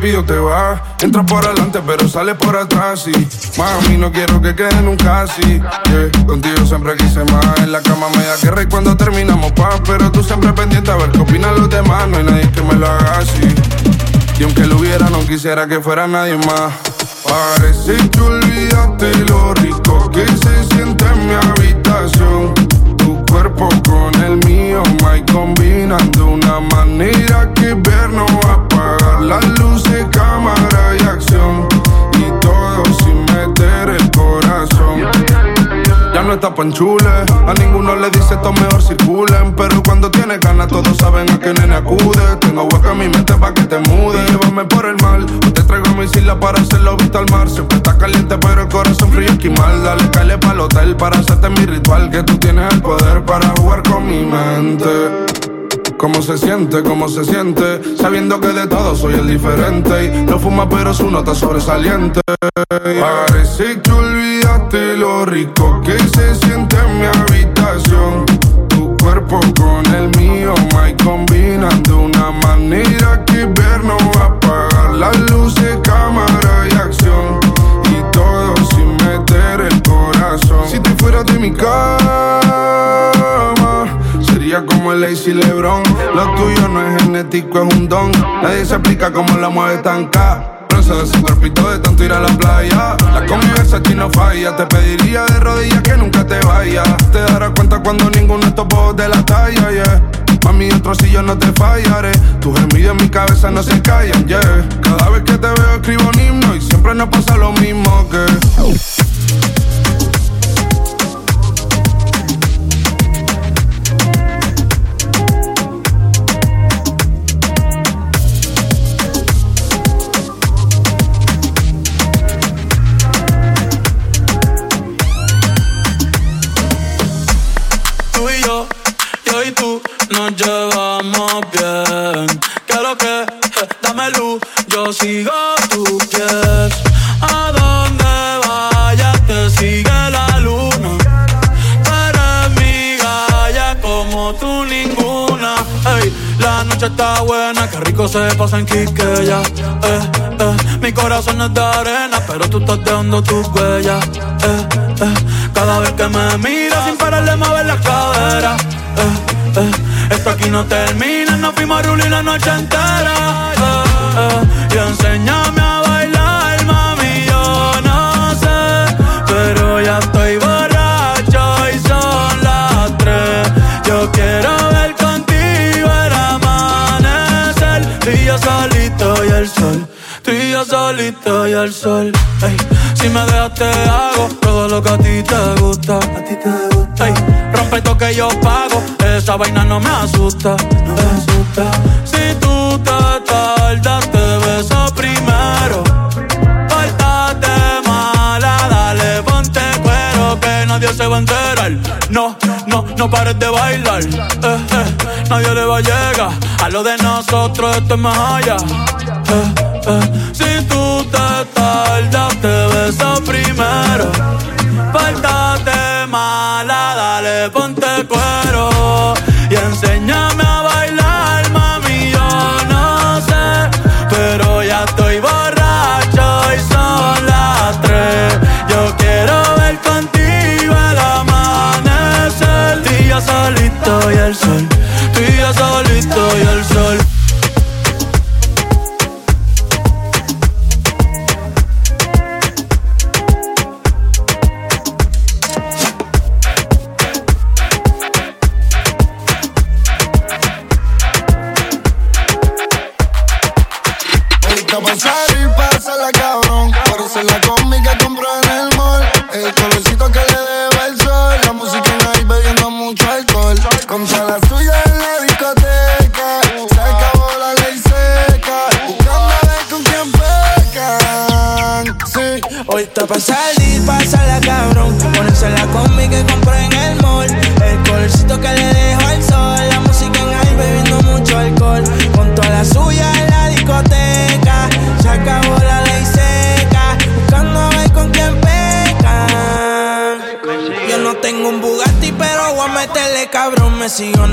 rápido te vas. Entra por adelante, pero sale por atrás. Y mami, no quiero que quede nunca así. Contigo siempre quise más. En la cama me da guerra y cuando terminamos paz. Pero tú siempre pendiente a ver qué opinan los demás. No hay nadie que me lo haga así. Y aunque lo hubiera, no quisiera que fuera nadie más. Parece que olvidaste lo rico que se siente en mi habitación. Cuerpo con el mío, my combinando una manera que ver no va a apagar las luces, cámara y acción. Y todo sin meter el corazón no está panchule. A ninguno le dice esto mejor circulen. Pero cuando tiene ganas, todos saben a qué nene acude. Tengo hueca en mi mente pa' que te mude. Llévame por el mal. O te traigo mi isla para hacerlo visto al mar. Siempre está caliente, pero el corazón frío esquimal. Dale, cale el hotel para hacerte mi ritual. Que tú tienes el poder para jugar con mi mente. ¿Cómo se siente? ¿Cómo se siente? Sabiendo que de todo soy el diferente Y no fuma pero su nota sobresaliente Parece que olvidaste lo rico que se siente en mi habitación Tu cuerpo con el mío, my combinan de una manera que ver no va a apagar Las luces, cámara y acción Y todo sin meter el corazón Si te fueras de mi casa como el Lazy Lebron. Lo tuyo no es genético, es un don. Nadie se explica cómo la mueve tan ca. De su cuerpito de tanto ir a la playa. La convivencia aquí no falla. Te pediría de rodillas que nunca te vayas. Te darás cuenta cuando ninguno de estos de la talla, yeah. Mami, otro si yo no te fallaré. Tus gemidos en mi cabeza no se callan, yeah. Cada vez que te veo escribo un himno y siempre nos pasa lo mismo que. Luz, yo sigo tus pies. A donde vayas te sigue la luna. Eres mi galla como tú ninguna. La noche está buena, que rico se pasa en Quiqueya. Eh, eh, mi corazón es de arena, pero tú estás dejando tus huellas. Eh, cada vez que me miras sin pararle mover la cadera. Eh, esto aquí no termina, nos fuimos a la noche entera. Eh, y enséñame a bailar, mami, yo no sé. Pero ya estoy borracho y son las tres. Yo quiero ver contigo el amanecer. Tú y yo solito y el sol. Tú y yo solito y el sol. si me dejas te hago todo lo que a ti te gusta. A ti te gusta. rompe esto que yo pago esa vaina no me asusta, no me asusta. Tú te beso primero. de mala, dale, ponte cuero, que nadie se va a enterar. No, no, no pares de bailar. Eh, eh, nadie le va a llegar. A lo de nosotros esto es más allá. Eh, si tú te tardas, te beso primero. de mala, dale, ponte cuero Pa'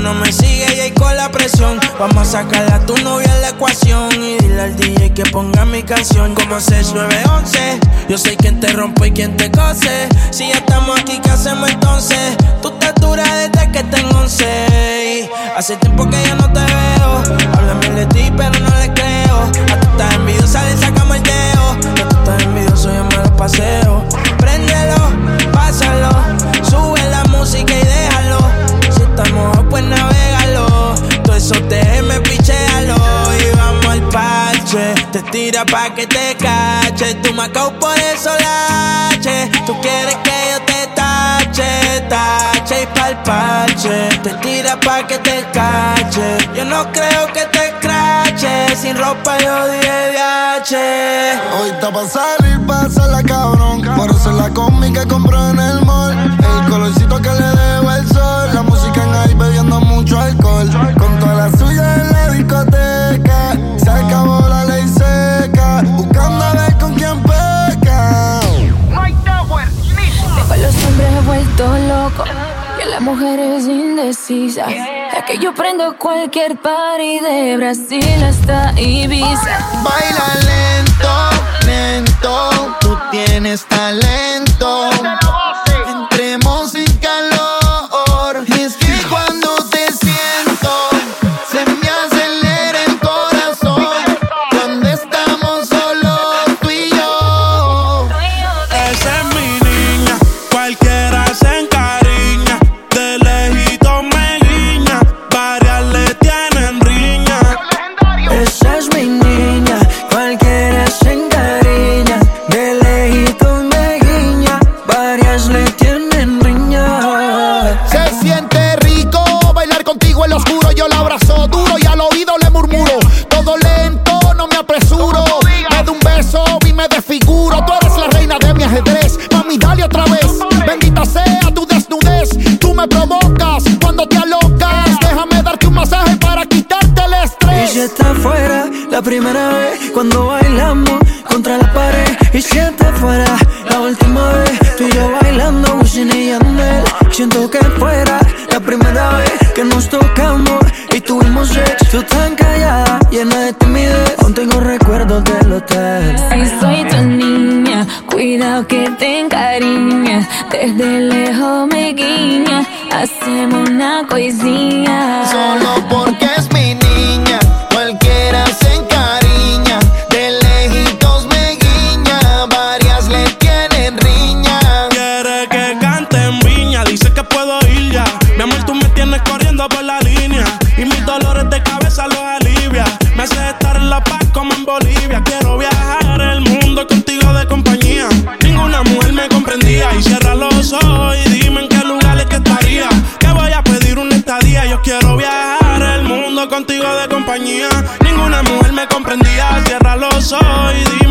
no me sigue y ahí con la presión. Vamos a sacarle a tu novia en la ecuación. Y dile al DJ que ponga mi canción como 6911. Yo soy quien te rompe y quien te cose. Si ya estamos aquí, ¿qué hacemos entonces? Tú te duras desde que tengo 11. Hace tiempo que ya no te veo. Háblame de ti, pero no le creo. A tu estás envidiosa, que te cache. Tú me por eso lache. Tú quieres que yo te tache, tache y pa'l parche. Te tira pa' que te cache. Yo no creo que te crache. Sin ropa yo dije viaje. Hoy está pa' salir, la cabrón. Por eso la que compró en el mall. Hombres vueltos locos. Que la mujer es indecisa. Ya que yo prendo cualquier party de Brasil hasta Ibiza. Baila lento, lento. Tú tienes talento. Encariña. Desde lejos me guiña, hacemos una coisinha. Solo porque es mi niña, cualquiera se encariña. De lejitos me guiña, varias le tienen riña. Quiere que cante en viña, dice que puedo ir ya. Mi amor, tú me tienes corriendo por la Ninguna mujer me comprendía. Cierra los ojos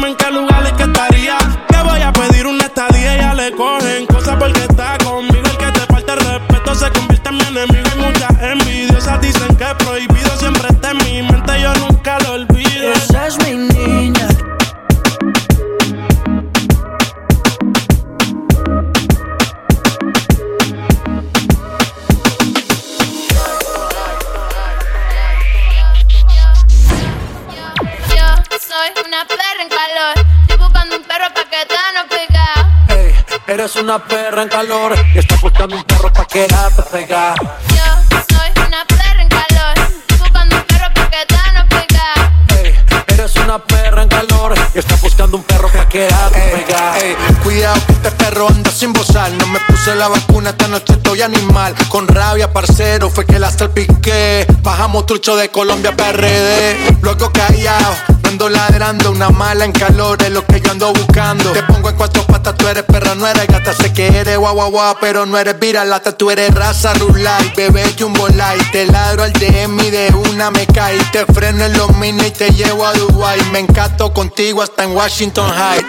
calor. Estoy buscando un perro pa' que no pegado. Ey, eres una perra en calor y estás buscando un perro pa' quedarte pegada. Yo soy una perra en calor. Estoy buscando un perro pa' que no pegado. Ey, eres una perra en calor y estás buscando un perro pa' quedarte pegada. Ey, cuidado que este perro anda sin bozar. No me puse la vacuna, esta noche estoy animal. Con rabia, parcero, fue que la salpiqué. Bajamos trucho de Colombia PRD. Luego callado, ando ladrando. Una mala en calor es lo que yo ando buscando. Te pongo en cuatro patas, tú eres perra, no eres gata. Sé que eres guau guau guau, pero no eres viralata. Tú eres raza rulay, bebé jumbo light. Te ladro al DM y de una me caí. Te freno en los mini y te llevo a Dubai. Me encanto contigo hasta en Washington High.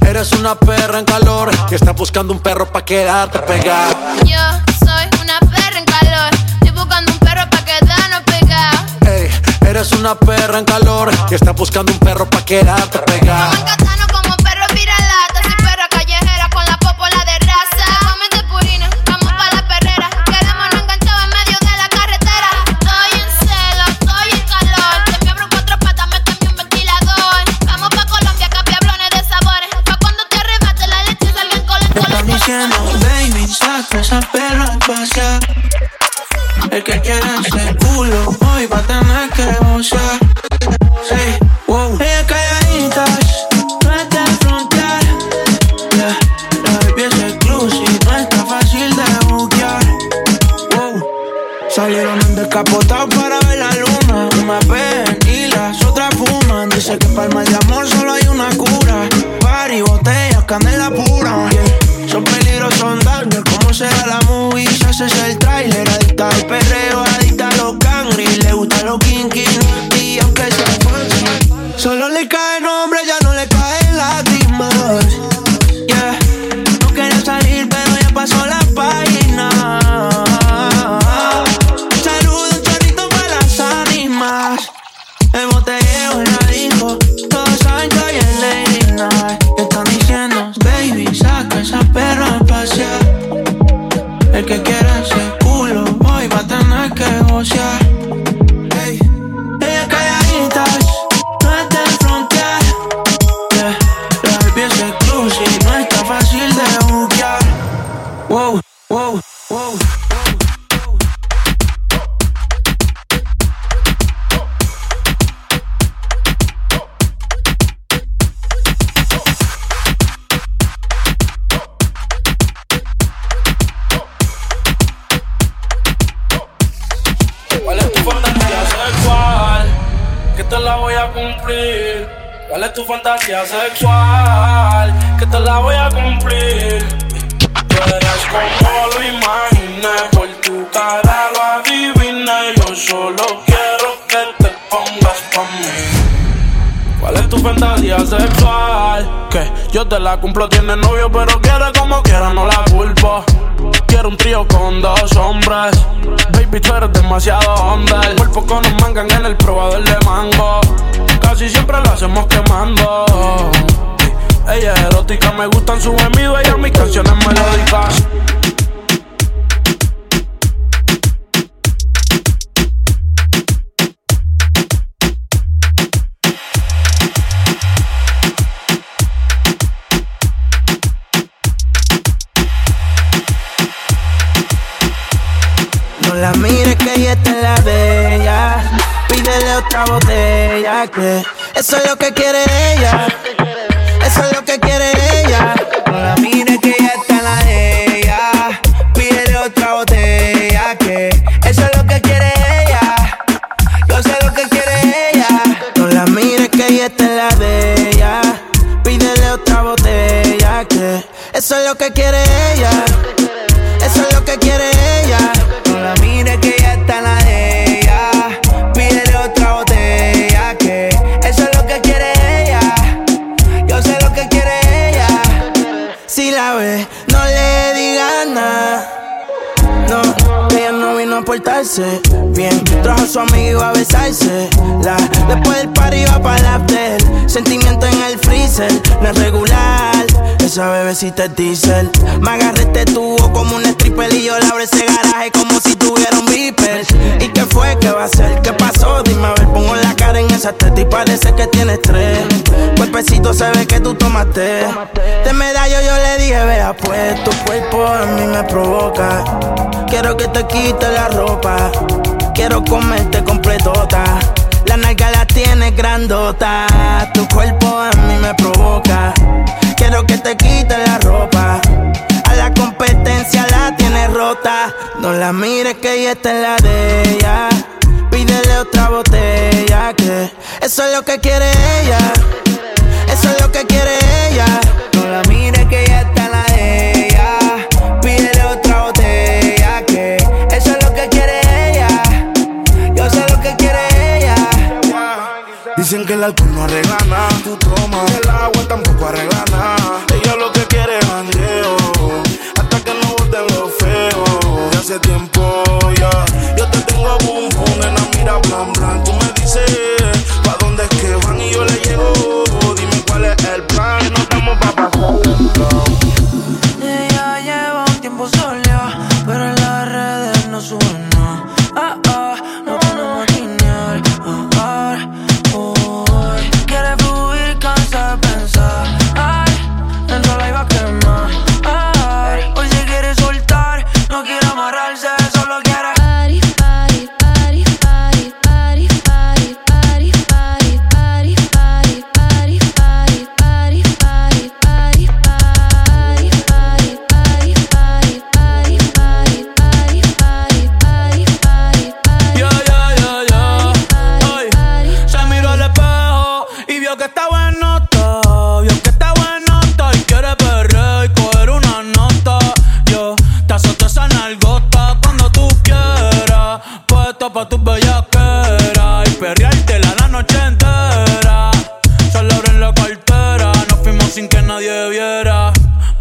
Que eres una perra en calor y estás buscando un perro pa' quedarte pegada. Yo soy una perra en calor. Estoy buscando un perro pa' que no pegado. Ey, eres una perra en calor que está buscando un perro pa' quedarte pegada. ¿Cuál es tu fantasía sexual? Que yo te la cumplo, tiene novio, pero quiere como quiera, no la culpo. Quiero un trío con dos hombres. Baby, tú eres demasiado onda. El cuerpo con un mangan en el probador de mango. Casi siempre lo hacemos quemando. Ella es erótica, me gustan sus gemidos. Ella mis canciones melódicas. La mires que ella está en la de ella. Pídele otra botella que eso es lo que quiere ella. Eso es lo que quiere ella. No la mires que ella está en la de ella. Pídele otra botella que eso es lo que quiere ella. Yo sé lo que quiere ella. No la mires que ella está en la de ella. Pídele otra botella que eso es lo que quiere ella. Eso es lo que quiere ella. La mires que ya está la de ella. Pídele otra botella que eso es lo que quiere ella. Yo sé lo que quiere ella. Si la ves, no le digas nada. No, ella no vino a portarse bien. Trajo a su amigo a besarse. La, después del party iba para la after. Sentimiento en el freezer, no es regular. Esa bebecita es diesel. Me agarré este tubo como un stripper y yo le abro ese garaje como si tuviera un beeper. ¿Y qué fue? ¿Qué va a ser? ¿Qué pasó? Dime a ver, pongo la cara en esa teta y parece que tiene estrés. Cuerpecito se ve que tú tomaste. De medallo yo le dije, vea pues, tu cuerpo a mí me provoca. Quiero que te quite la ropa. Quiero comerte completota. La nalga la tienes grandota. Tu cuerpo a mí me provoca. Quiero que te quite la ropa. A la competencia la tienes rota. No la mires que ella está en la de ella. Pídele otra botella que eso es lo que quiere ella. Eso es lo que quiere ella. El alcohol no arregla nada. Tú tomas el agua tampoco arregla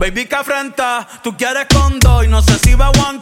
Baby, que afrenta, tú quieres con dos y no sé si va a aguantar.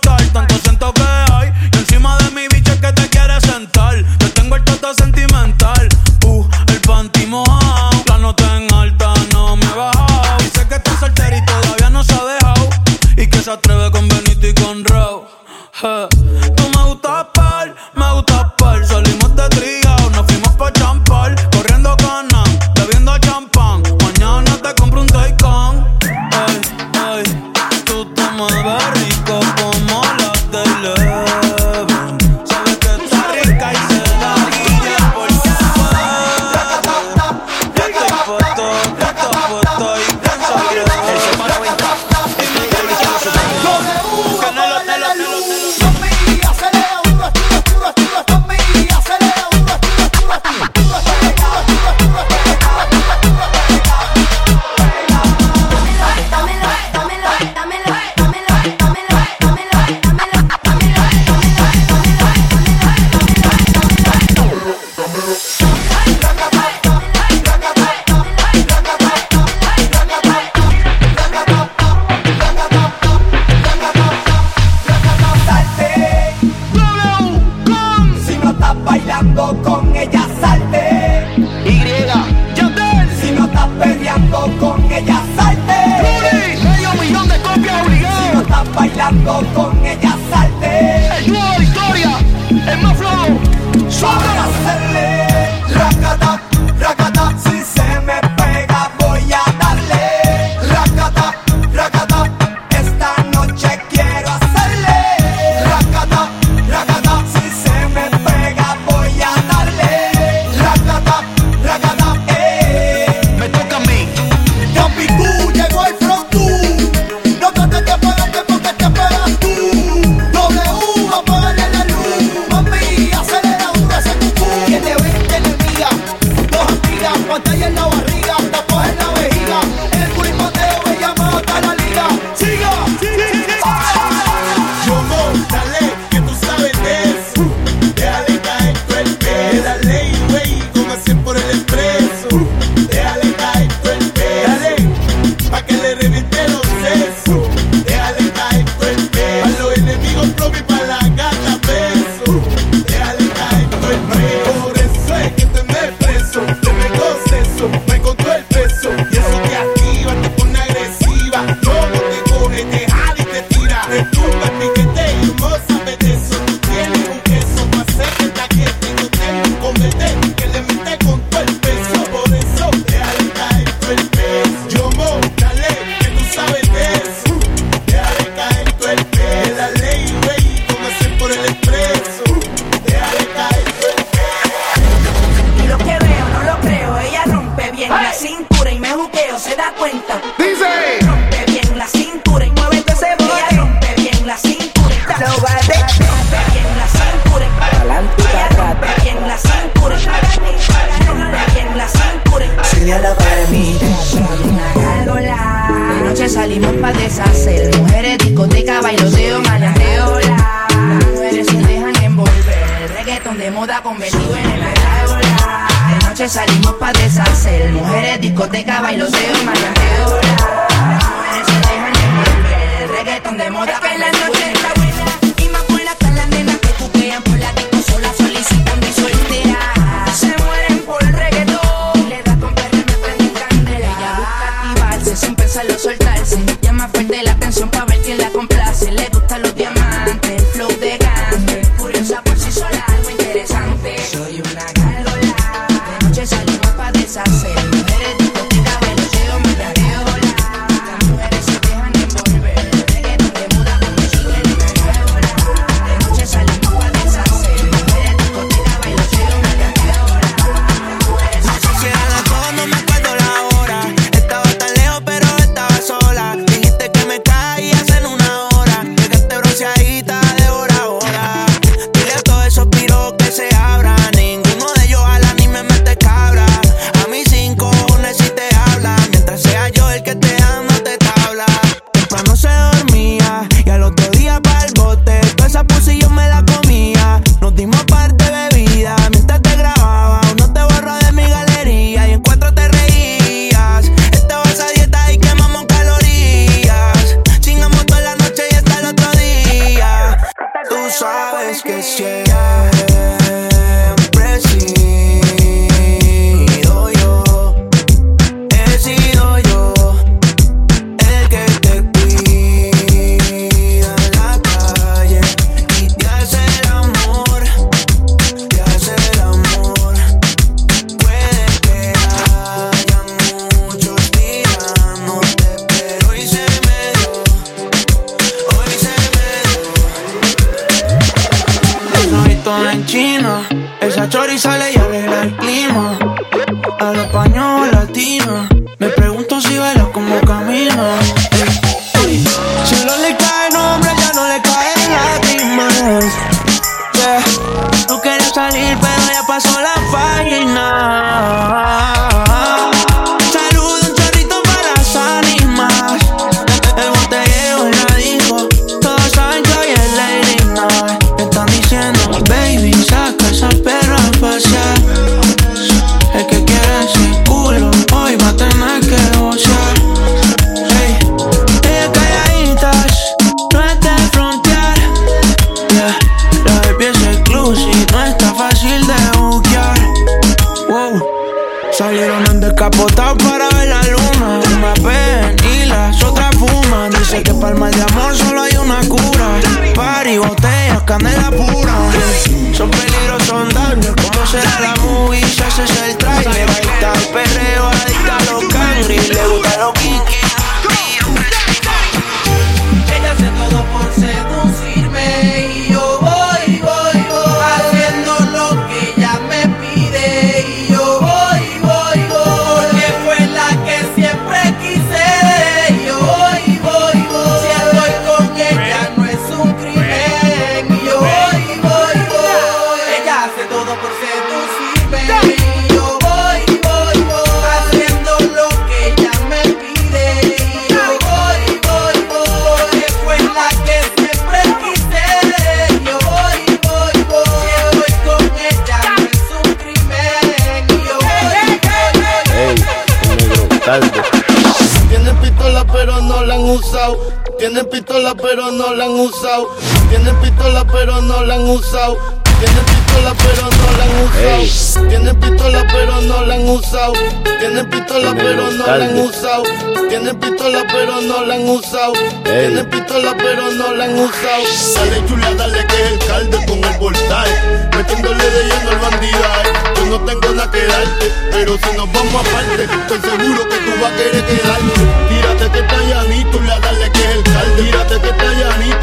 no han usado. Tienen pistola pero no la han usado. Tienen pistola pero no la han usado. Tiene pistola pero no la han usado. Hey. Tiene pistola pero no la han usado. Tiene pistola pero no la han usado. Tiene pistola pero no la han usado. Tiene pistola pero no la han usado. Dale chula, dale que es el caldo con el voltaje. Metiéndole de lleno al bandidaje. Yo no tengo nada que darte, pero si nos vamos aparte, estoy seguro que tú vas a querer quedarte. Tírate que está llanito, dale que es el caldo. Tírate que está llanito.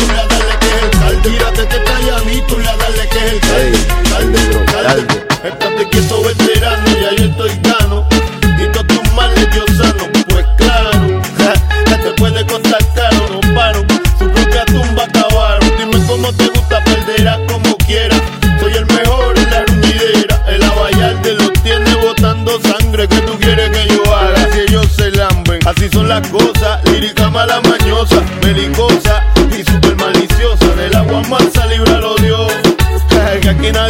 Tírate que está llanito, la dale que es el calde. Calde, calde. Estate quieto, veterano, ya yo estoy gano. Y todos tus males yo sano, pues claro. Ja, te puede costar caro, no paro. Su propia tumba acabaron. Dime cómo te gusta, perderás como quieras. Soy el mejor en la ruñidera. El abayalde lo tiene botando sangre. que tú quieres que yo haga? Si ellos se lamben. Así son las cosas, lírica mala mañosa. Melicó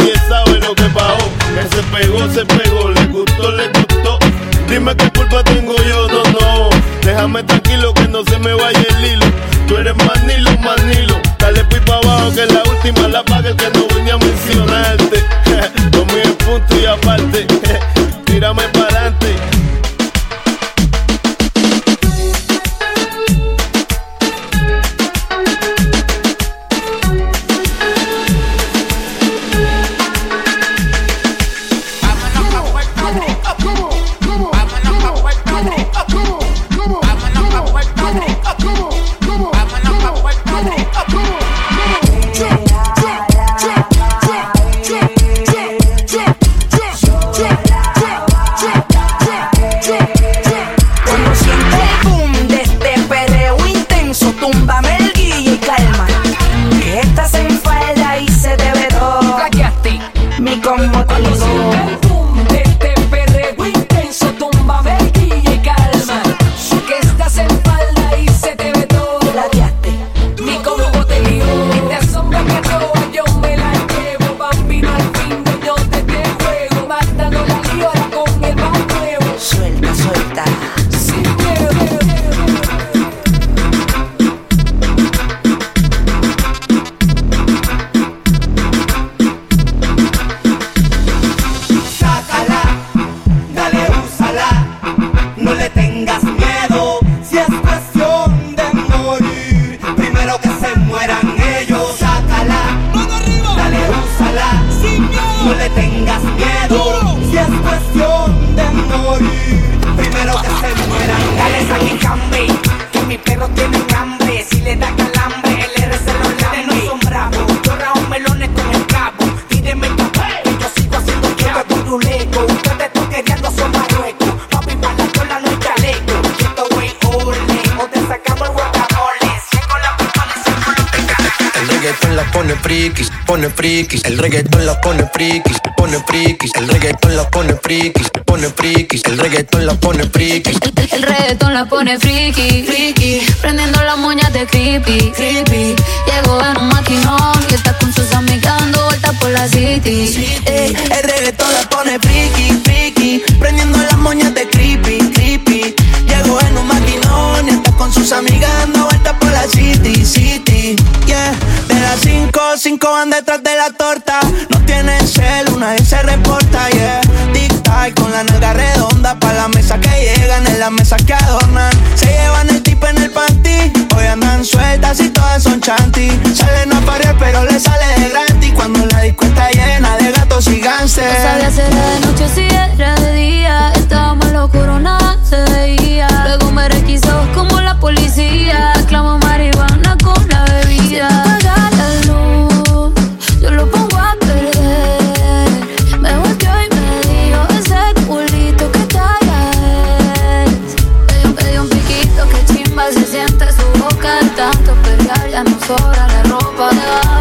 nadie sabe lo que pagó. Que se pegó, se pegó, le gustó, le gustó. Dime qué culpa tengo yo, no, no. Déjame estar frikis. El reggaetón la pone frikis, pone frikis. El reggaetón la pone frikis. El, el reggaetón la pone friki, friki Prendiendo las moñas de creepy, creepy Llegó en un maquinón y está con sus amigas dando vueltas por la city Ey, el reggaetón la pone friki, friki Prendiendo las moñas de creepy, creepy Llegó en un maquinón y está con sus amigas dando cinco, van detrás de la torta. No tienen cel, una vez se reporta, yeah. Tic-tac con la nalga redonda Pa' la mesa que llegan, en la mesa que adornan. Se llevan el tip en el panty Hoy andan sueltas y todas son chanty. Salen a parir pero le sale de gratis. Cuando la disco está llena de gatos y No gánster sabía si era de noche si era de día. Estábamos locos, nada se veía. Luego me requisó como la policía. Clamo marihuana con la bebida Tanto pelear ya no sobra la ropa. Debajo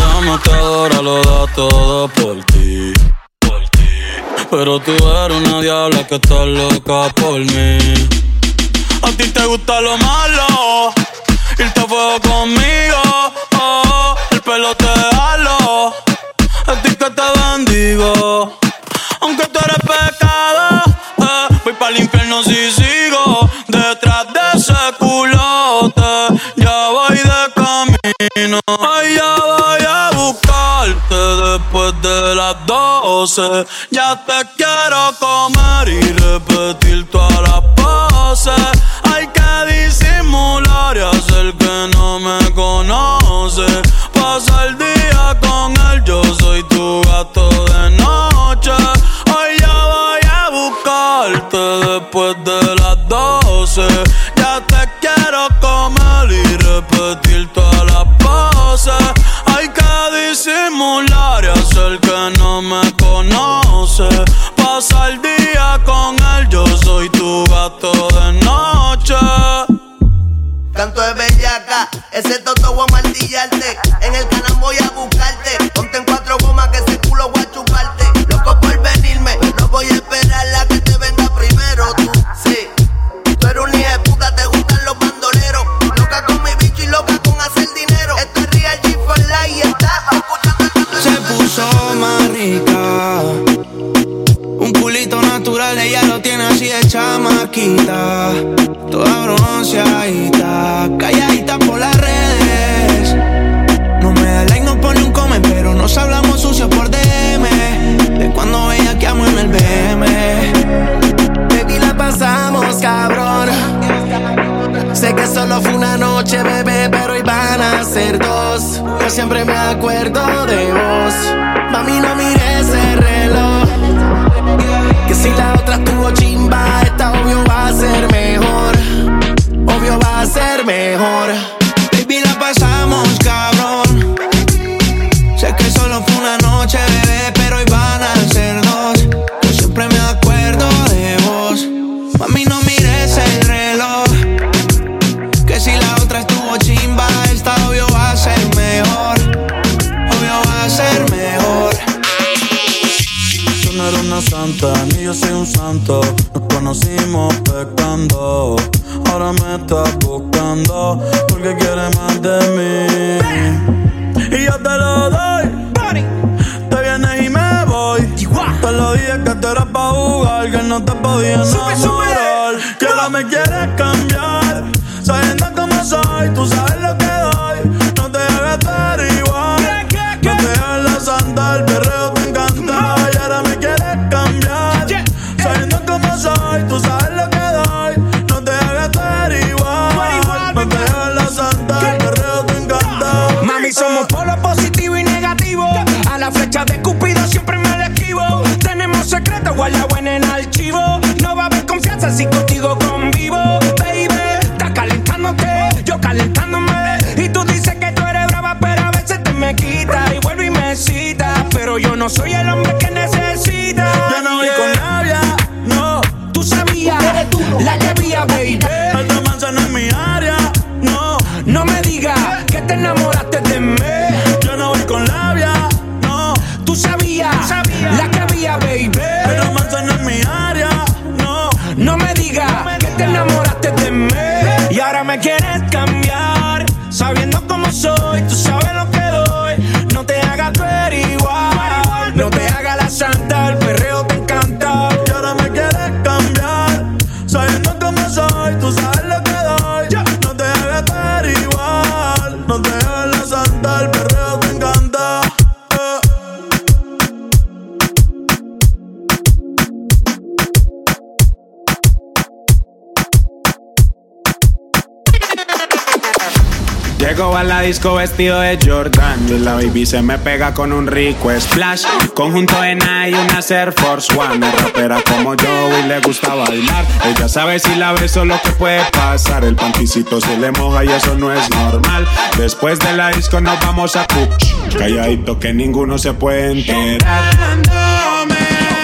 botel. Te amo, te adoro, lo da todo por ti. Por ti. Pero tú eres una diabla que está loca por mí. A ti te gusta lo malo, irte a fuego conmigo. Oh, el pelo te halo, a ti que te bendigo. Aunque tú eres pecado, eh, voy para el infierno si sigo detrás de ese culote. Ya voy de camino, ay, ya voy después de las doce. Ya te quiero comer y repetir todas las poses. Hay que disimular y hacer que no me conoce. Pasa el día con él, yo soy tu gato de noche. Hoy ya voy a buscarte después de las doce. Ya te quiero comer y repetir todas me conoce. Pasa el día con él, yo soy tu gato de noche. Canto de bellaca, ese toto voy a martillarte. En el canal voy a buscarte. Ponte en chamaquita Toda bronceadita Calladita por las redes No me da like, no pone un comment Pero nos hablamos sucio por DM De cuando ella que amo en el BM Baby, la pasamos, cabrón Sé que solo fue una noche, bebé, pero hoy van a ser dos. Yo siempre me acuerdo de vos. Mami, no mires ese reloj. Que si la chimba, esta obvio va a ser mejor. Obvio va a ser mejor. Vestido de Jordan y la baby se me pega con un rico splash. Conjunto de Nike y una Air Force One. Es rapera como yo y le gusta bailar. Ella sabe si la beso lo que puede pasar. El panticito se le moja y eso no es normal. Después de la disco nos vamos a Cook. Calladito que ninguno se puede enterar.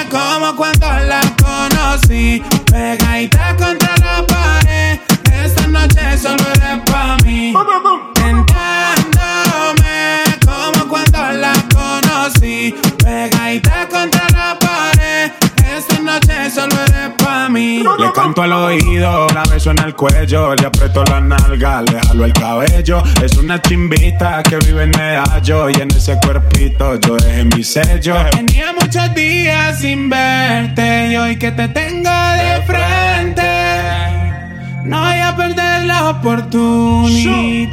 Como cuando la conocí Pegadita contra la pared Esta noche solo eres pa' mí Le canto al oído, la beso en el cuello, le aprieto la nalga, le jalo el cabello. Es una chimbita que vive en Medallo y en ese cuerpito yo dejé mi sello. Tenía muchos días sin verte y hoy que te tengo de frente no voy a perder la oportunidad.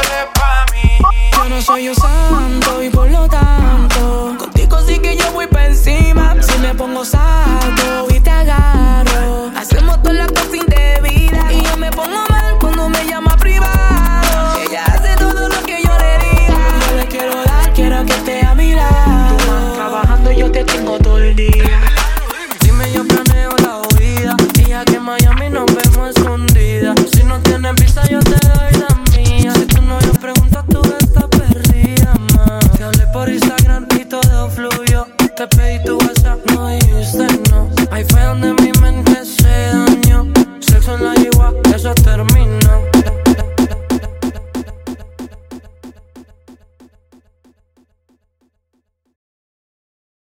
no soy un santo y por lo tanto, contigo sí que yo voy pa' encima. Si me pongo saco